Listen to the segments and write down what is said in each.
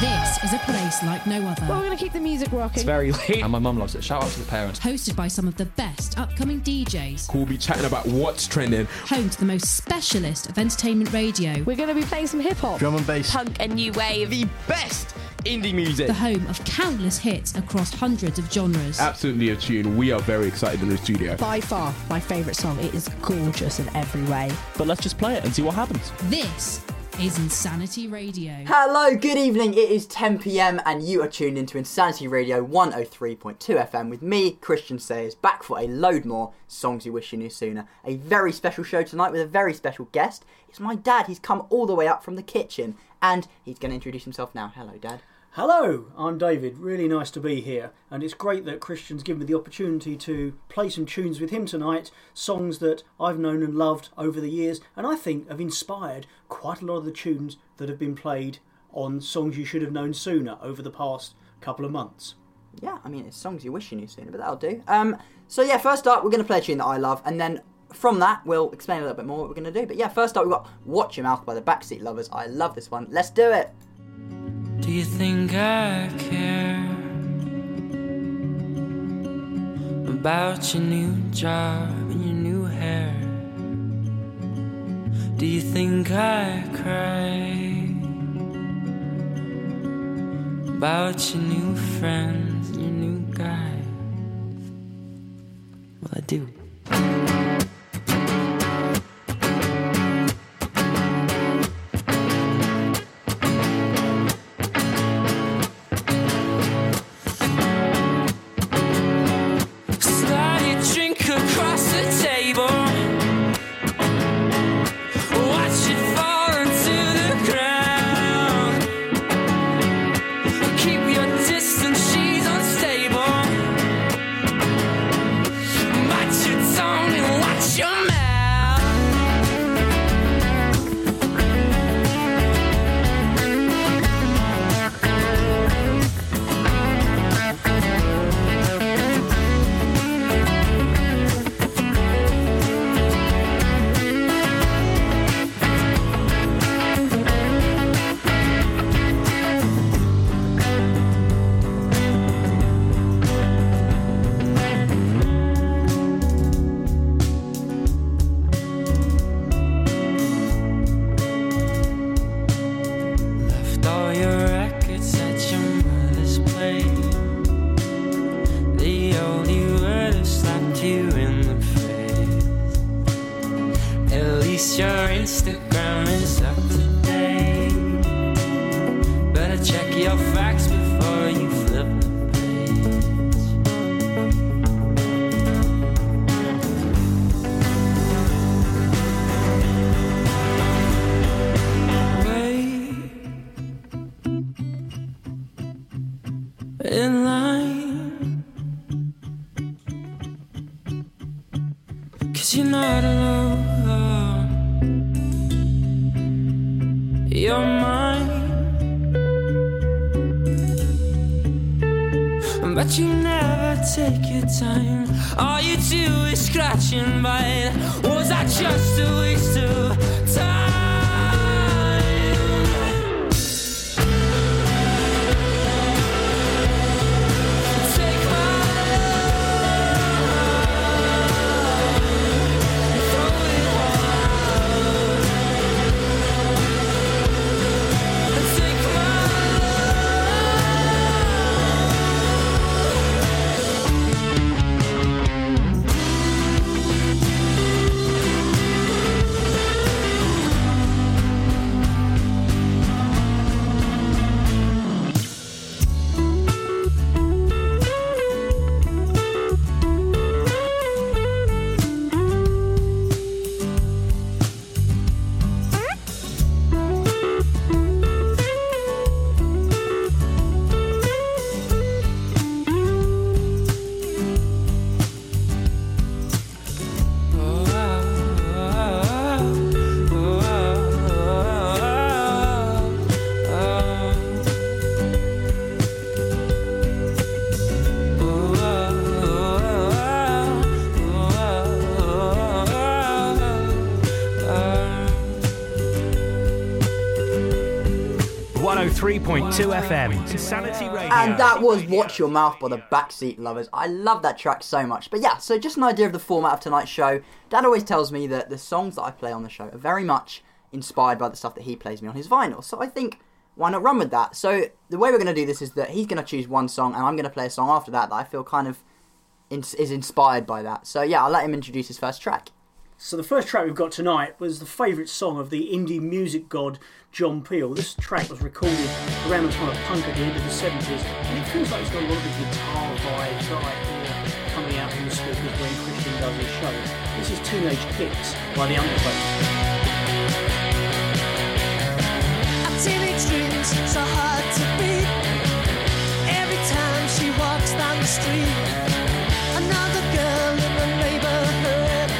This is a place like no other. Well, we're going to keep the music rocking. It's very late, and my mum loves it. Shout out to the parents. Hosted by some of the best upcoming DJs. We'll be chatting about what's trending. Home to the most specialist of entertainment radio. We're going to be playing some hip hop, drum and bass, punk and new wave. The best indie music. The home of countless hits across hundreds of genres. Absolutely a tune. We are very excited in the studio. By far, my favourite song. It is gorgeous in every way. But let's just play it and see what happens. This is Insanity Radio. Hello, good evening. It is 10 pm, and you are tuned into Insanity Radio 103.2 FM with me, Christian Sayers, back for a load more songs you wish you knew sooner. A very special show tonight with a very special guest. It's my dad. He's come all the way up from the kitchen, and he's going to introduce himself now. Hello, Dad. Hello, I'm David. Really nice to be here, and it's great that Christian's given me the opportunity to play some tunes with him tonight, songs that I've known and loved over the years, and I think have inspired quite a lot of the tunes that have been played on songs you should have known sooner over the past couple of months. Yeah, I mean, it's songs you wish you knew sooner, but that'll do. Um, so yeah, first up, we're going to play a tune that I love, and then from that, we'll explain a little bit more what we're going to do. But yeah, first up, we've got Watch Your Mouth by the Backseat Lovers. I love this one. Let's do it. Do you think I care about your new job and your new hair? Do you think I cry about your new friends your new guy? Well, I do. 103.2 FM. Insanity Radio. And that was Watch Your Mouth by the Backseat Lovers. I love that track so much. But yeah, so just an idea of the format of tonight's show. Dad always tells me that the songs that I play on the show are very much inspired by the stuff that he plays me on his vinyl. So I think why not run with that? So the way we're going to do this is that he's going to choose one song and I'm going to play a song after that that I feel kind of in- is inspired by that. So yeah, I'll let him introduce his first track. So the first track we've got tonight was the favourite song of the indie music god John Peel. This track was recorded around the time of punk at the end of the 70s, and it feels like it's got a lot of the guitar vibes that I hear coming out from the speakers when Christian does his show. This is Teenage Kicks by the Undertones. teenage dreams so hard to beat. Every time she walks down the street, another girl in the neighborhood.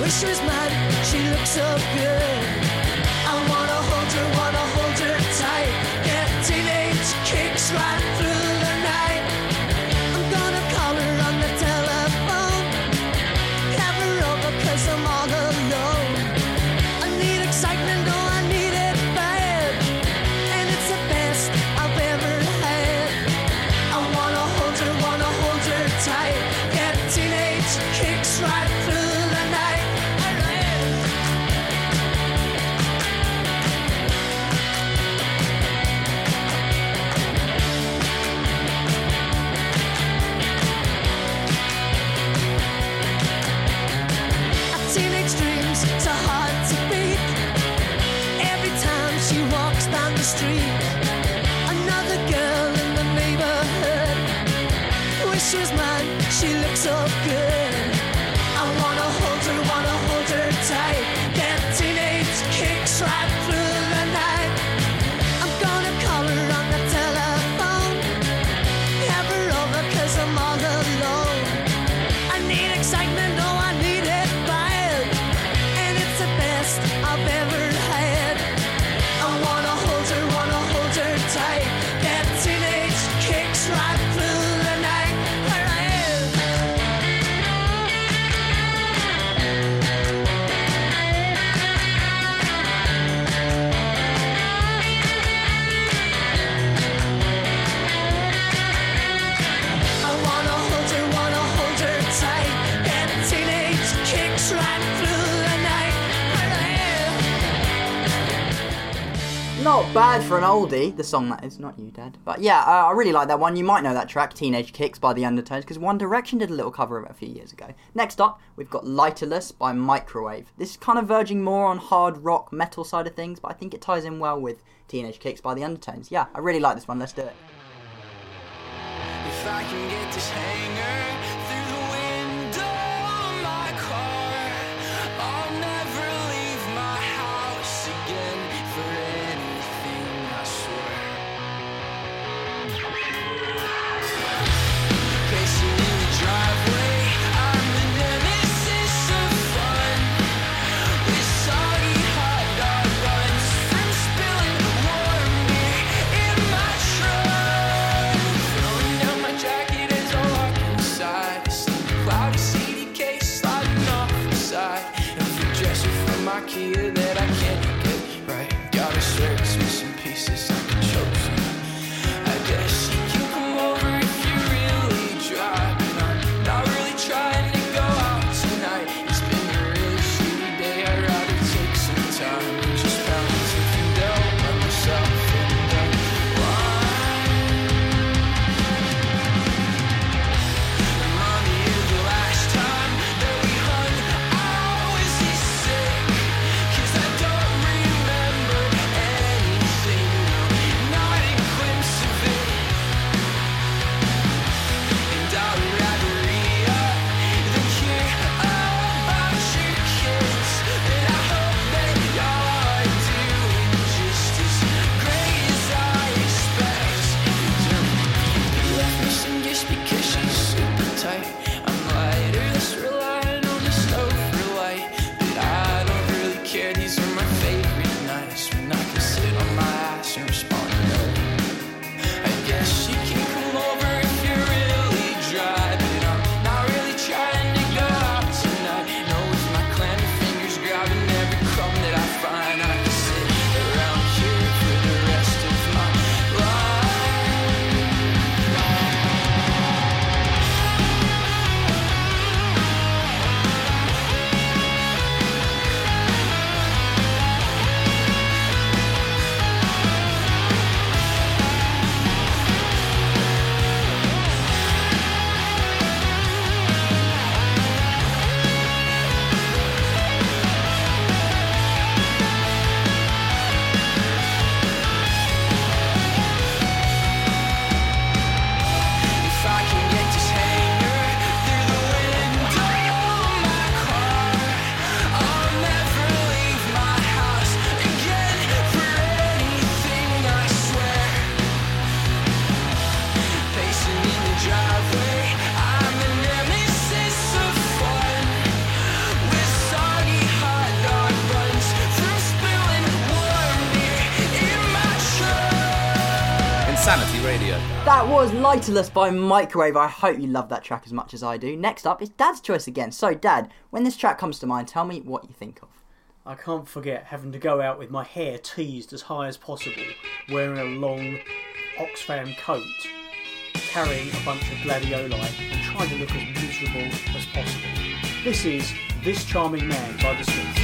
Wish she was mine, she looks so good. Not bad for an oldie, the song that is, not you, Dad. But yeah, uh, I really like that one. You might know that track, Teenage Kicks by the Undertones, because One Direction did a little cover of it a few years ago. Next up, we've got Lighterless by Microwave. This is kind of verging more on hard rock metal side of things, but I think it ties in well with Teenage Kicks by the Undertones. Yeah, I really like this one. Let's do it. Lighterless by Microwave. I hope you love that track as much as I do. Next up is Dad's Choice again. So, Dad, when this track comes to mind, tell me what you think of. I can't forget having to go out with my hair teased as high as possible, wearing a long Oxfam coat, carrying a bunch of gladioli, and trying to look as miserable as possible. This is This Charming Man by The Smiths.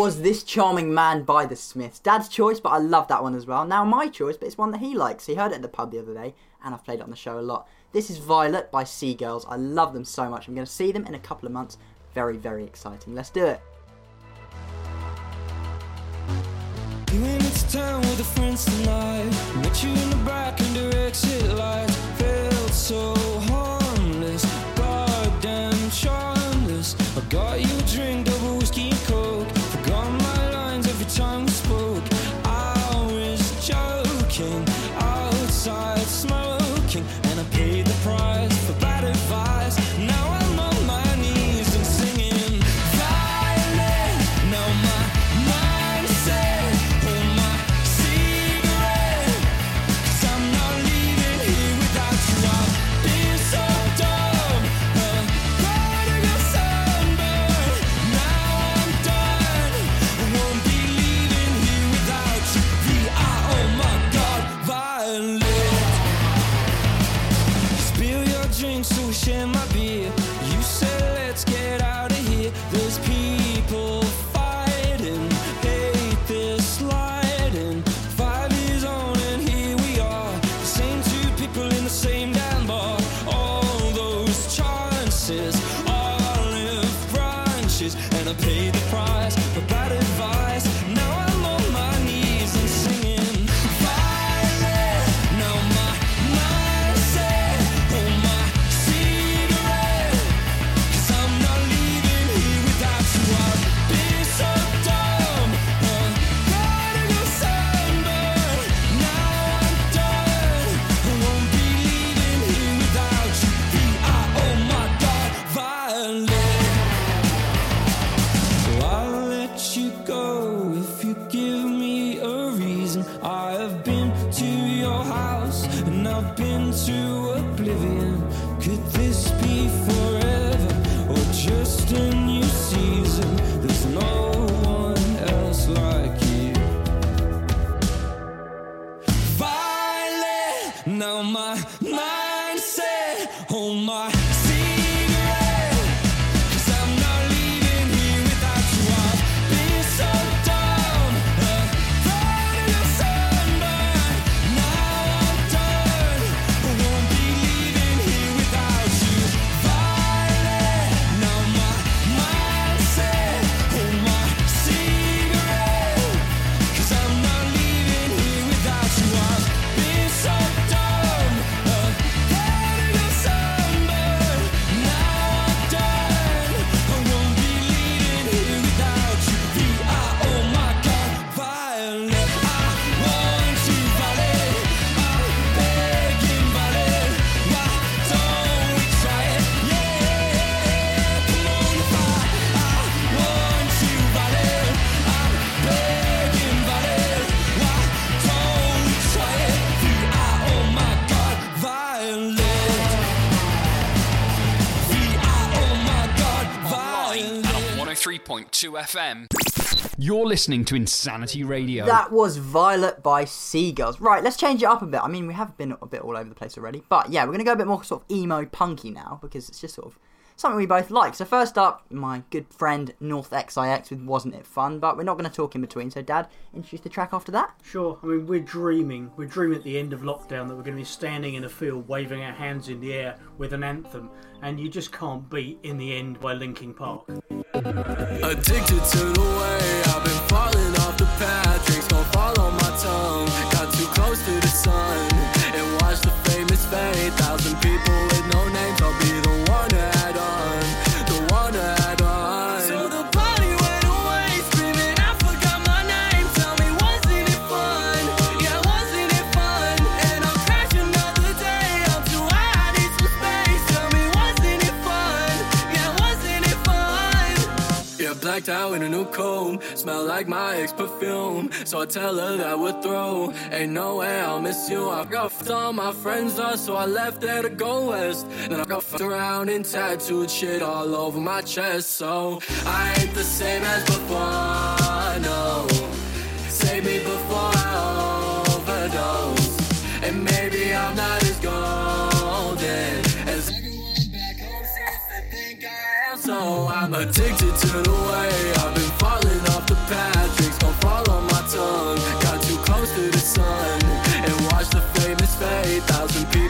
was This Charming Man by the Smiths. Dad's choice, but I love that one as well. Now my choice, but it's one that he likes. He heard it at the pub the other day, and I've played it on the show a lot. This is Violet by Sea Girls. I love them so much. I'm going to see them in a couple of months. Very, very exciting. Let's do it. You ain't town with friends tonight. Met you in the back exit lights. Felt so harmless, goddamn charmless. I got you 103.2 FM. You're listening to Insanity Radio. That was Violet by Sea Girls. Right, let's change it up a bit. I mean, we have been a bit all over the place already, but yeah, we're going to go a bit more sort of emo punky now because it's just sort of something we both like. So, first up, my good friend North XIX with Wasn't It Fun, but we're not going to talk in between. So, Dad, introduce the track after that. Sure. I mean, we're dreaming. We're dreaming at the end of lockdown that we're going to be standing in a field waving our hands in the air with an anthem, and you just can't beat In the End by Linkin Park. Addicted to the way I've been falling off the path. Drinks don't fall on my tongue. Got too close to the sun and watched Thousand people with no names. I'll be the one to add on. Blacked out in a new comb. Smell like my ex perfume. So I tell her that we're through. Ain't no way I'll miss you. I got f- all my friends up, so I left there to go west. Then I got f- around and tattooed shit all over my chest. So I ain't the same as before, no. Save me before So I'm addicted to the way I've been falling off the path. Drinks gon' fall on my tongue. Got too close to the sun and watch the famous fade. Thousand people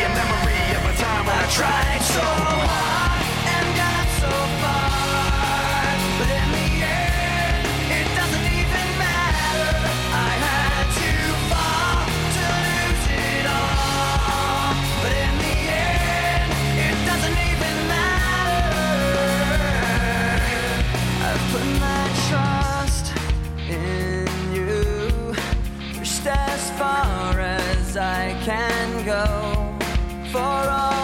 tried so hard and got so far, but in the end, it doesn't even matter. I had to lose it all, but in the end, it doesn't even matter. I put my trust in you, pushed as far as I can go for all.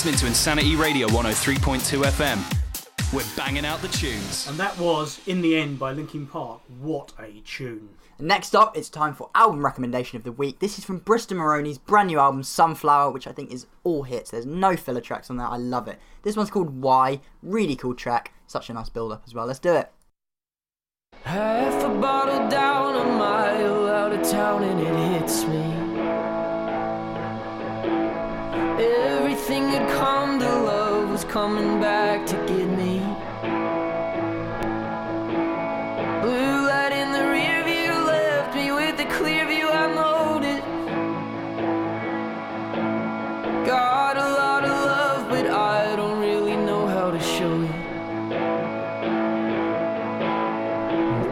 Listening to Insanity Radio 103.2 FM. We're banging out the tunes. And that was In the End by Linkin Park. What a tune. Next up, it's time for album recommendation of the week. This is from Briston Maroney's brand new album Sunflower, which I think is all hits. There's no filler tracks on there. I love it. This one's called Why. Really cool track. Such a nice build up as well. Let's do it. Half a bottle down, a mile out of town, and it hits me. Everything had come to love was coming back to get me. Blue light in the rear view left me with the clear view I noted. Got a lot of love, but I don't really know how to show it.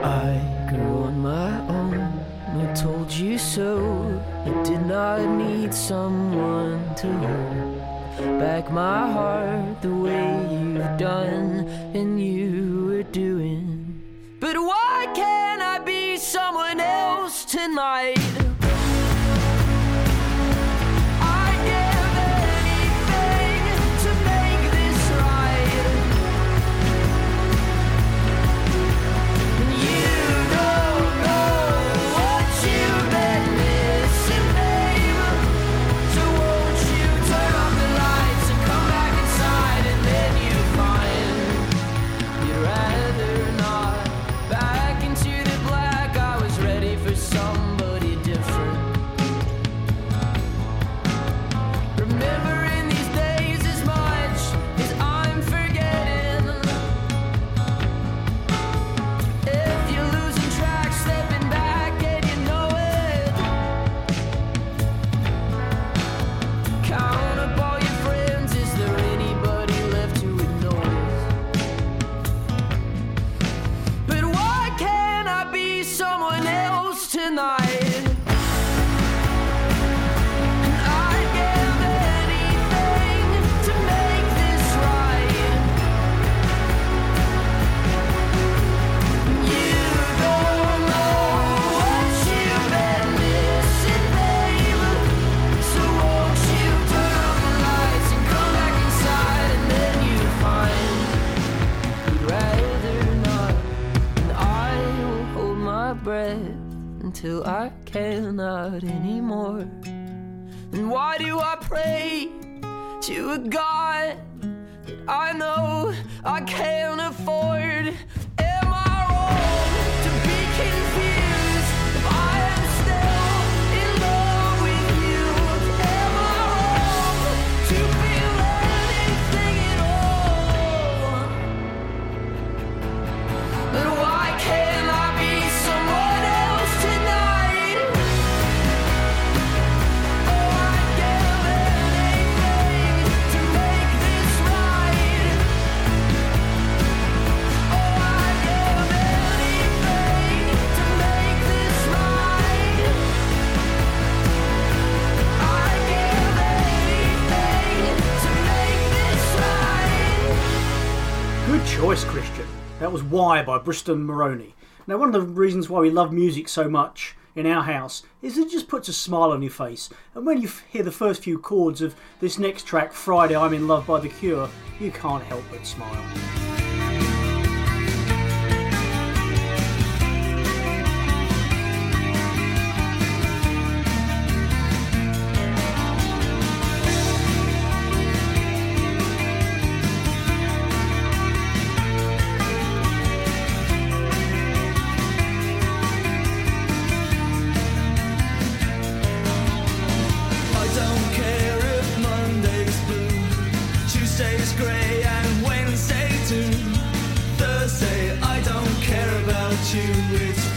I grew on my own. I told you so. I did not need someone to hold back my heart the I cannot anymore. And why do I pray to a God that I know I can't afford? choice, Christian. That was Why by Briston Maroney. Now, one of the reasons why we love music so much in our house is it just puts a smile on your face. And when you hear the first few chords of this next track, Friday I'm in Love by The Cure, you can't help but smile. To. it's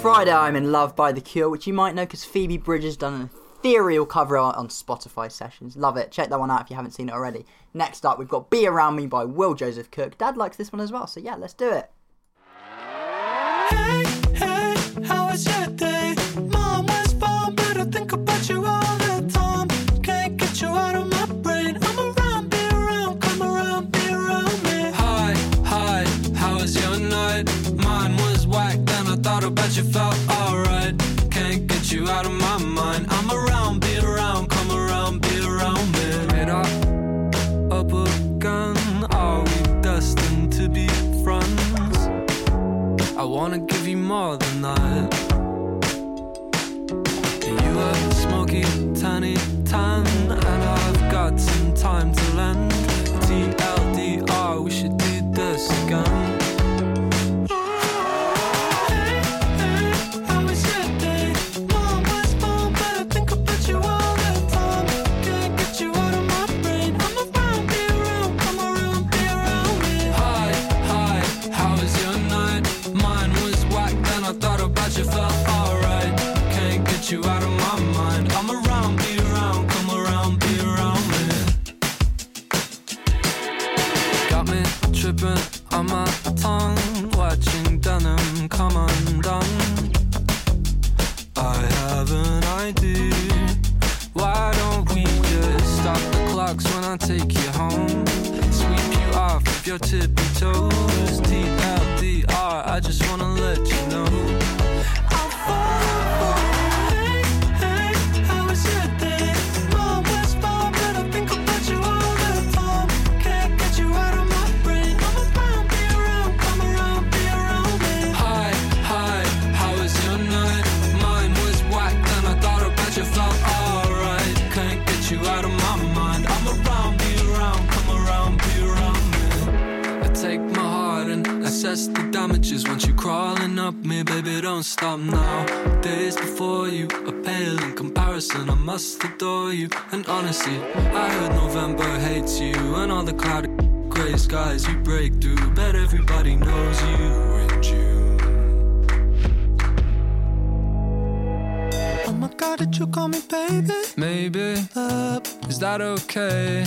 Friday, I'm in love by The Cure, which you might know because Phoebe Bridgers done an ethereal cover art on Spotify sessions. Love it. Check that one out if you haven't seen it already. Next up, we've got Be Around Me by Will Joseph Cook. Dad likes this one as well, so yeah, let's do it. more just adore you. And honestly, I heard November hates you, and all the cloudy, gray skies you break through. Bet everybody knows you in June. Oh my god, did you call me baby? Maybe. Uh, is that okay?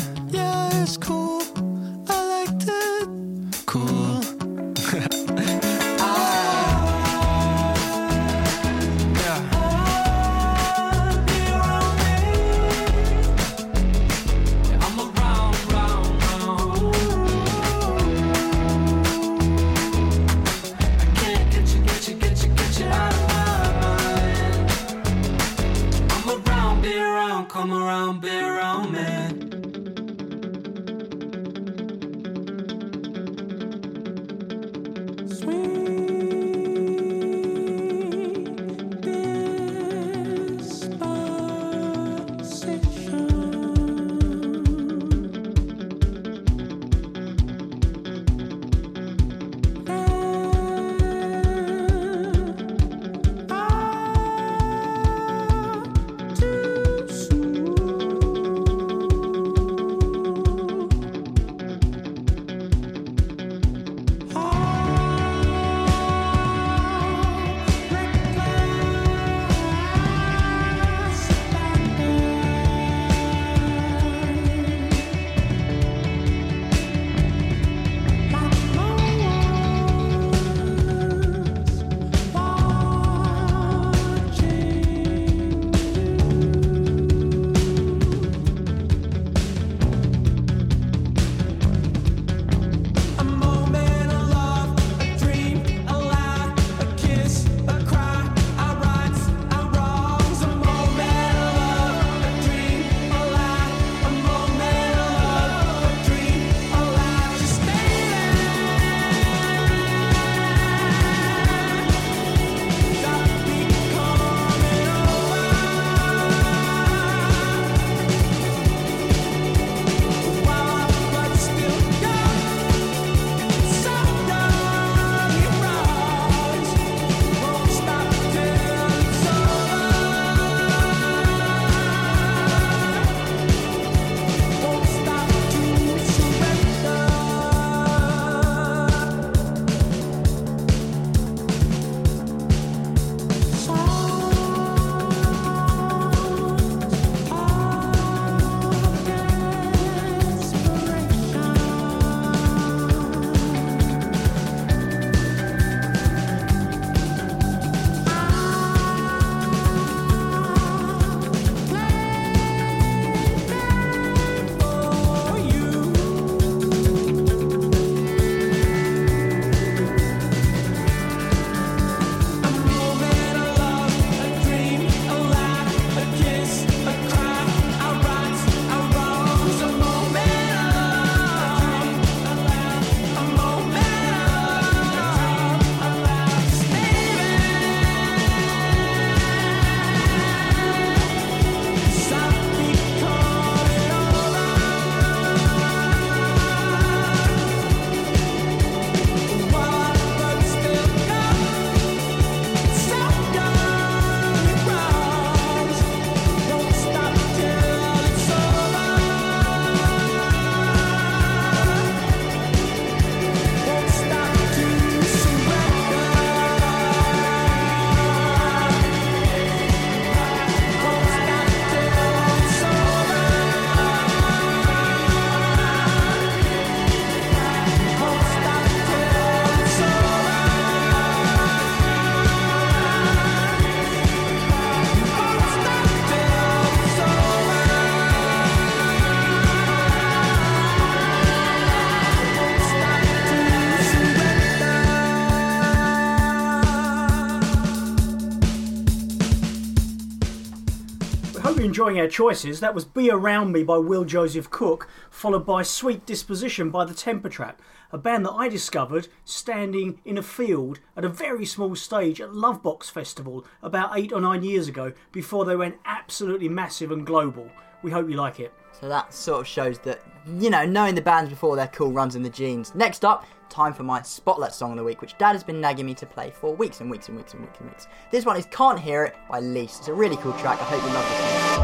Enjoying our choices. That was Be Around Me by Will Joseph Cook, followed by Sweet Disposition by The Temper Trap, a band that I discovered standing in a field at a very small stage at Lovebox Festival about eight or nine years ago before they went absolutely massive and global. We hope you like it. So that sort of shows that, you know, knowing the bands before they're cool runs in the genes. Next up, time for my Spotlight Song of the Week, which Dad has been nagging me to play for weeks and weeks and weeks and weeks and weeks. This one is Can't Hear It by Lease. It's a really cool track. I hope you love this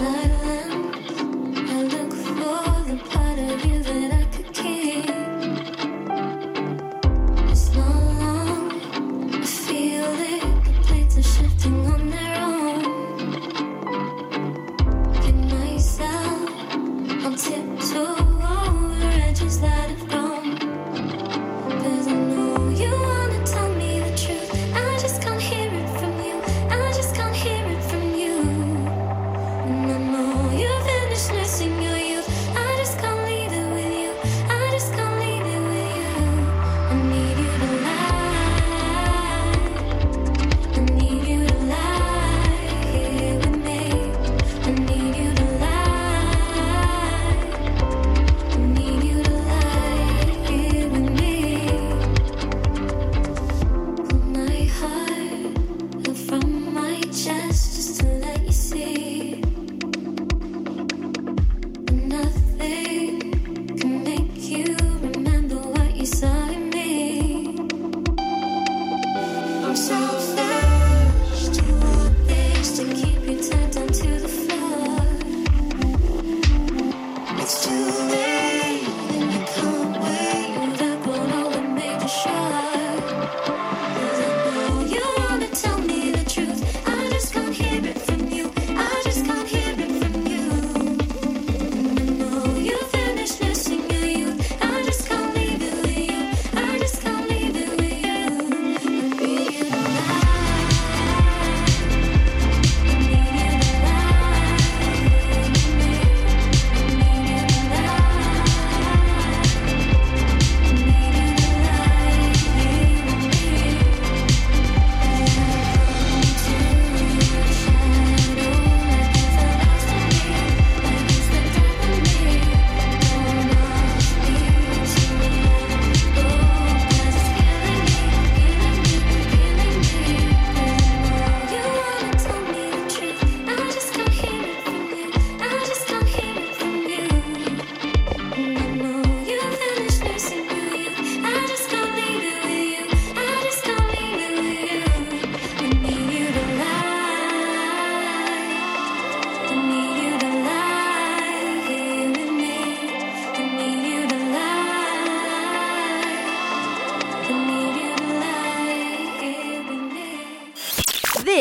one.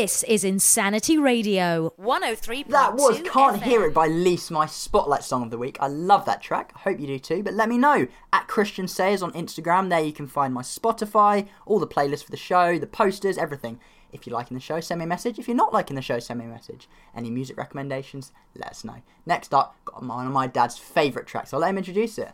This is Insanity Radio 103. That was Can't FM. Hear It by Lease, my Spotlight Song of the Week. I love that track. I hope you do too. But let me know at Christian Sayers on Instagram. There you can find my Spotify, all the playlists for the show, the posters, everything. If you're liking the show, send me a message. If you're not liking the show, send me a message. Any music recommendations, let us know. Next up, got one of my dad's favourite tracks. I'll let him introduce it.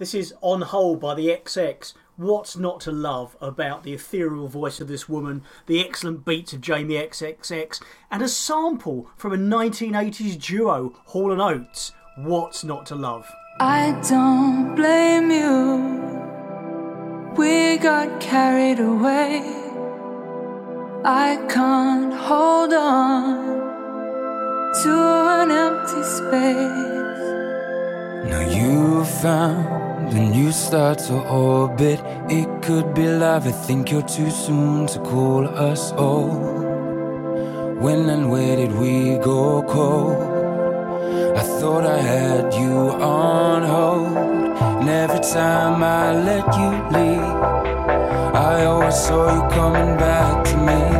This is On Hold by the XX. What's not to love about the ethereal voice of this woman, the excellent beats of Jamie XXX, and a sample from a 1980s duo, Hall and Oates? What's not to love? I don't blame you. We got carried away. I can't hold on to an empty space. Now you found a new star to orbit. It could be love. I think you're too soon to call us old. When and where did we go cold? I thought I had you on hold. And every time I let you leave, I always saw you coming back to me.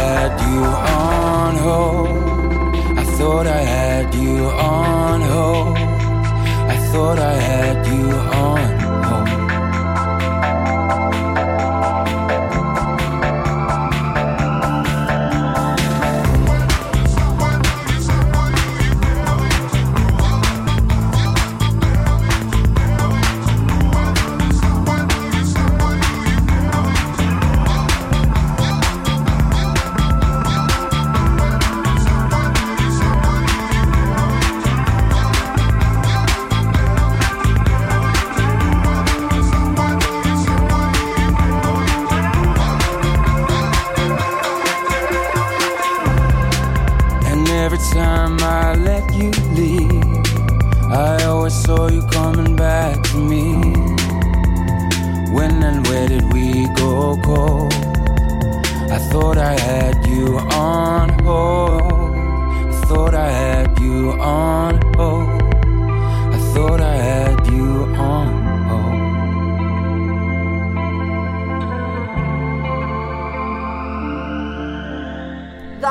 thought I had you coming back to me. When and where did we go cold? I thought I had you on hold.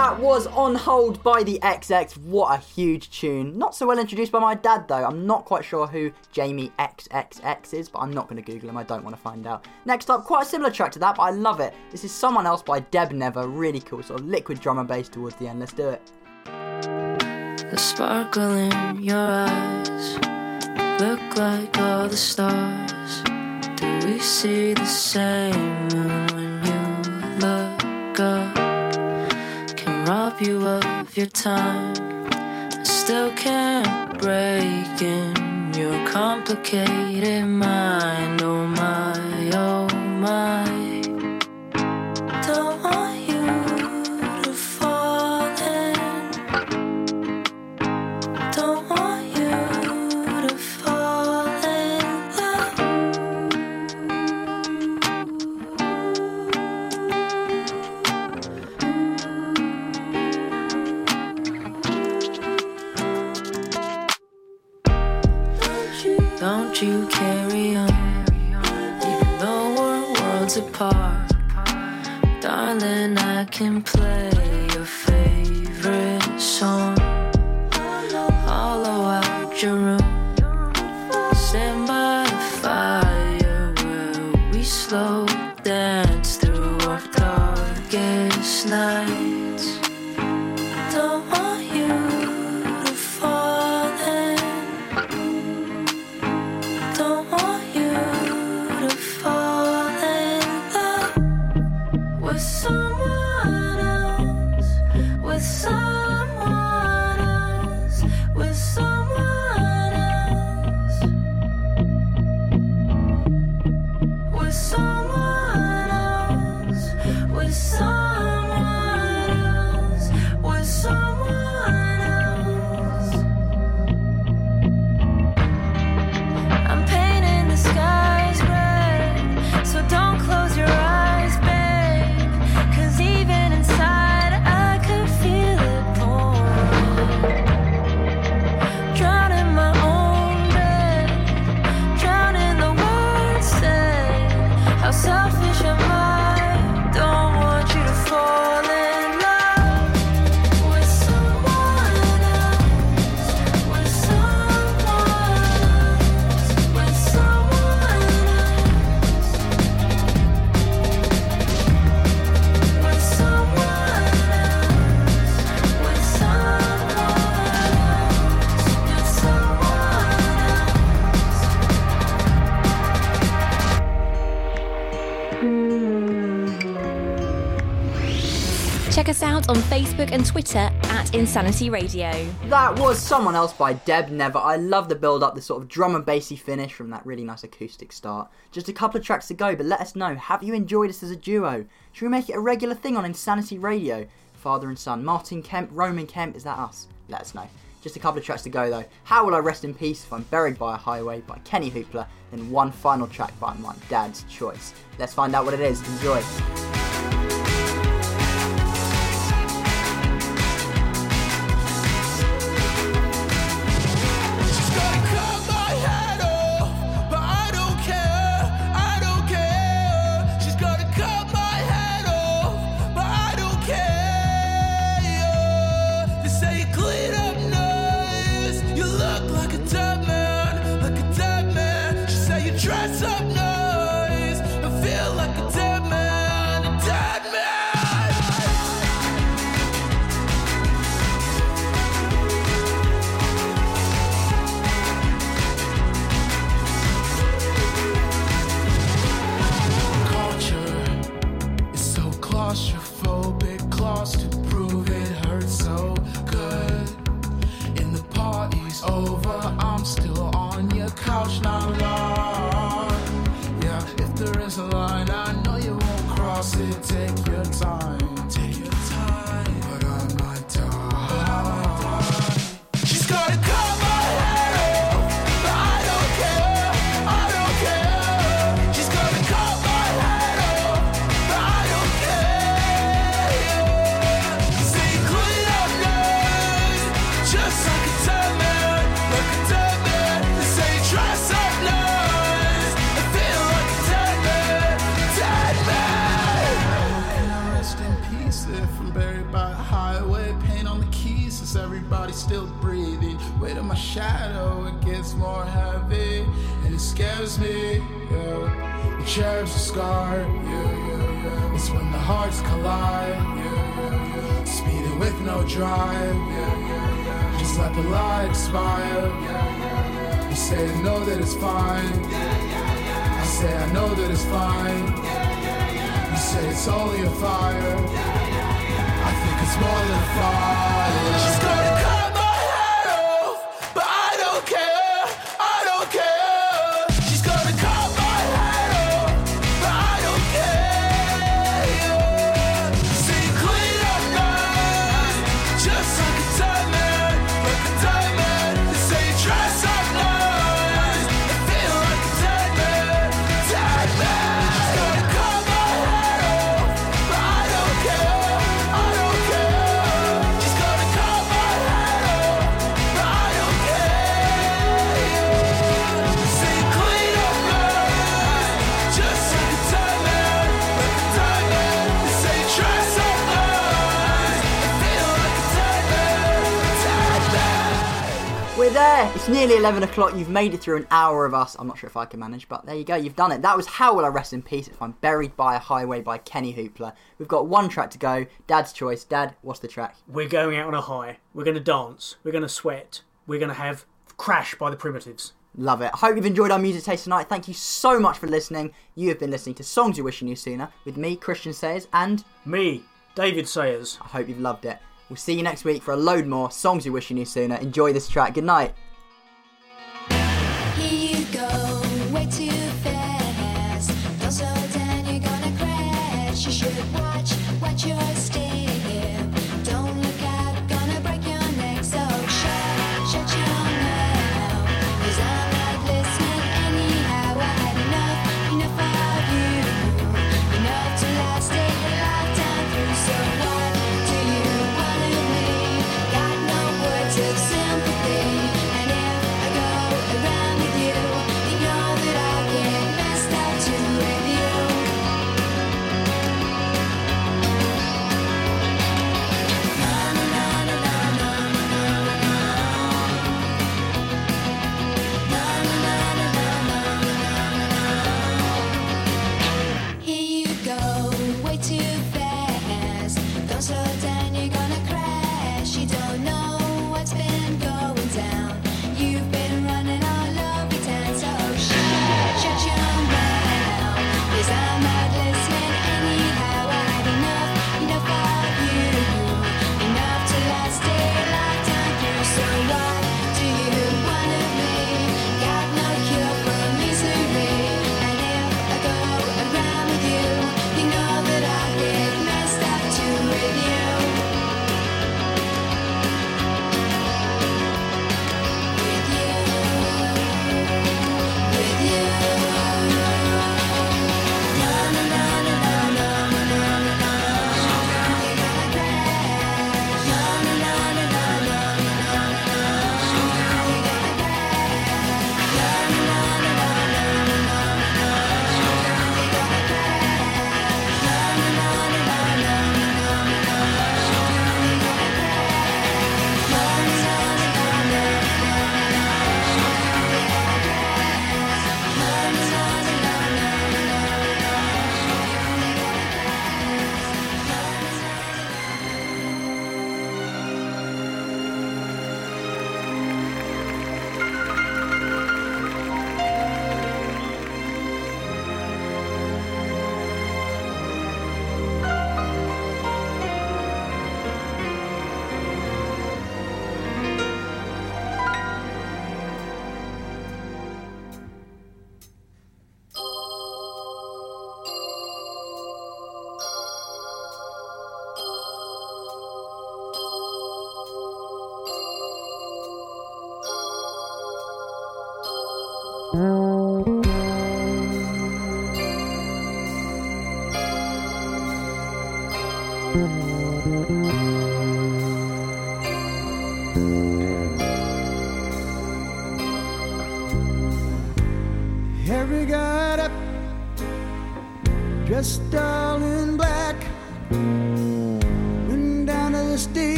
That was On Hold by the XX. What a huge tune. Not so well introduced by my dad, though. I'm not quite sure who Jamie XXX is, but I'm not going to Google him. I don't want to find out. Next up, quite a similar track to that, but I love it. This is Someone Else by Deb Never. Really cool, sort of liquid drum and bass towards the end. Let's do it. The sparkle in your eyes look like all the stars. Do we see the same when you look up? Rob you of your time. I still can't break in your complicated mind. Oh my, oh my. Don't want Darling, I can play Facebook and Twitter at Insanity Radio. That was Someone Else by Deb Never. I love the build up, the sort of drum and bassy finish from that really nice acoustic start. Just a couple of tracks to go, but let us know have you enjoyed us as a duo? Should we make it a regular thing on Insanity Radio? Father and son, Martin Kemp, Roman Kemp, is that us? Let us know. Just a couple of tracks to go though. How Will I Rest in Peace if I'm Buried by a Highway by Kenny Hoopla, then one final track by my dad's choice. Let's find out what it is. Enjoy. 11 o'clock. You've made it through an hour of us. I'm not sure if I can manage, but there you go. You've done it. That was How Will I Rest in Peace If I'm Buried by a Highway by Kenny Hoopla. We've got one track to go. Dad's choice. Dad, what's the track? We're going out on a high. We're going to dance. We're going to sweat. We're going to have Crash by the Primitives. Love it. I hope you've enjoyed our music taste tonight. Thank you so much for listening. You have been listening to Songs You Wish You Knew Sooner with me, Christian Sayers, and me, David Sayers. I hope you've loved it. We'll see you next week for a load more songs you wish you knew sooner. Enjoy this track. Good night you.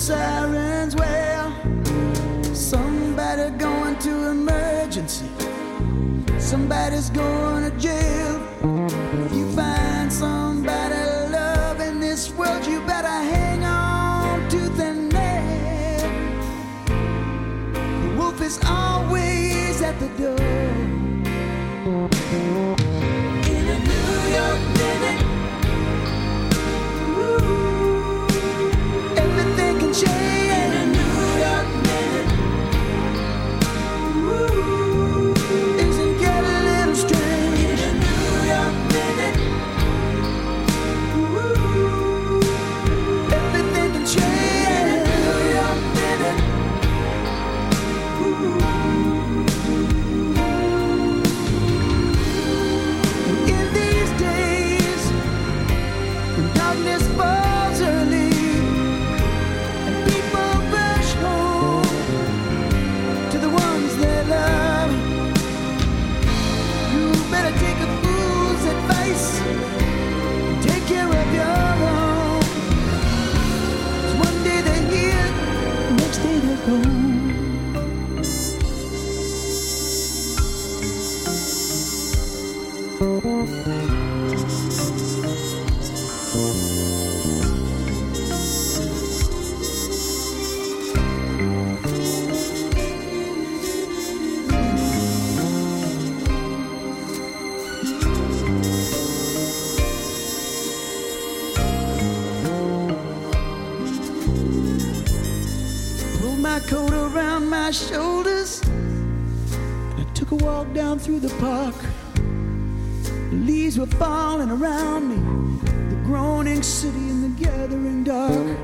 sirens wail. Well, somebody going to emergency. Somebody's going to jail. cool. my coat around my shoulders. I took a walk down through the park. The leaves were falling around me, the groaning city in the gathering dark.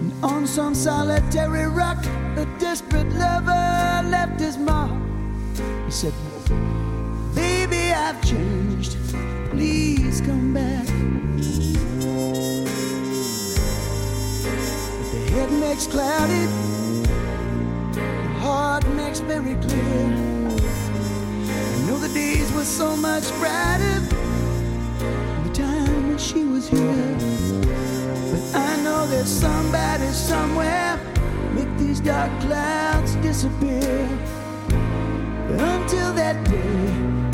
And on some solitary rock, a desperate lover left his mark. He said, Baby, I've changed. Please come back. It makes cloudy, the heart makes very clear. I know the days were so much brighter the time when she was here. But I know there's somebody somewhere make these dark clouds disappear. But until that day.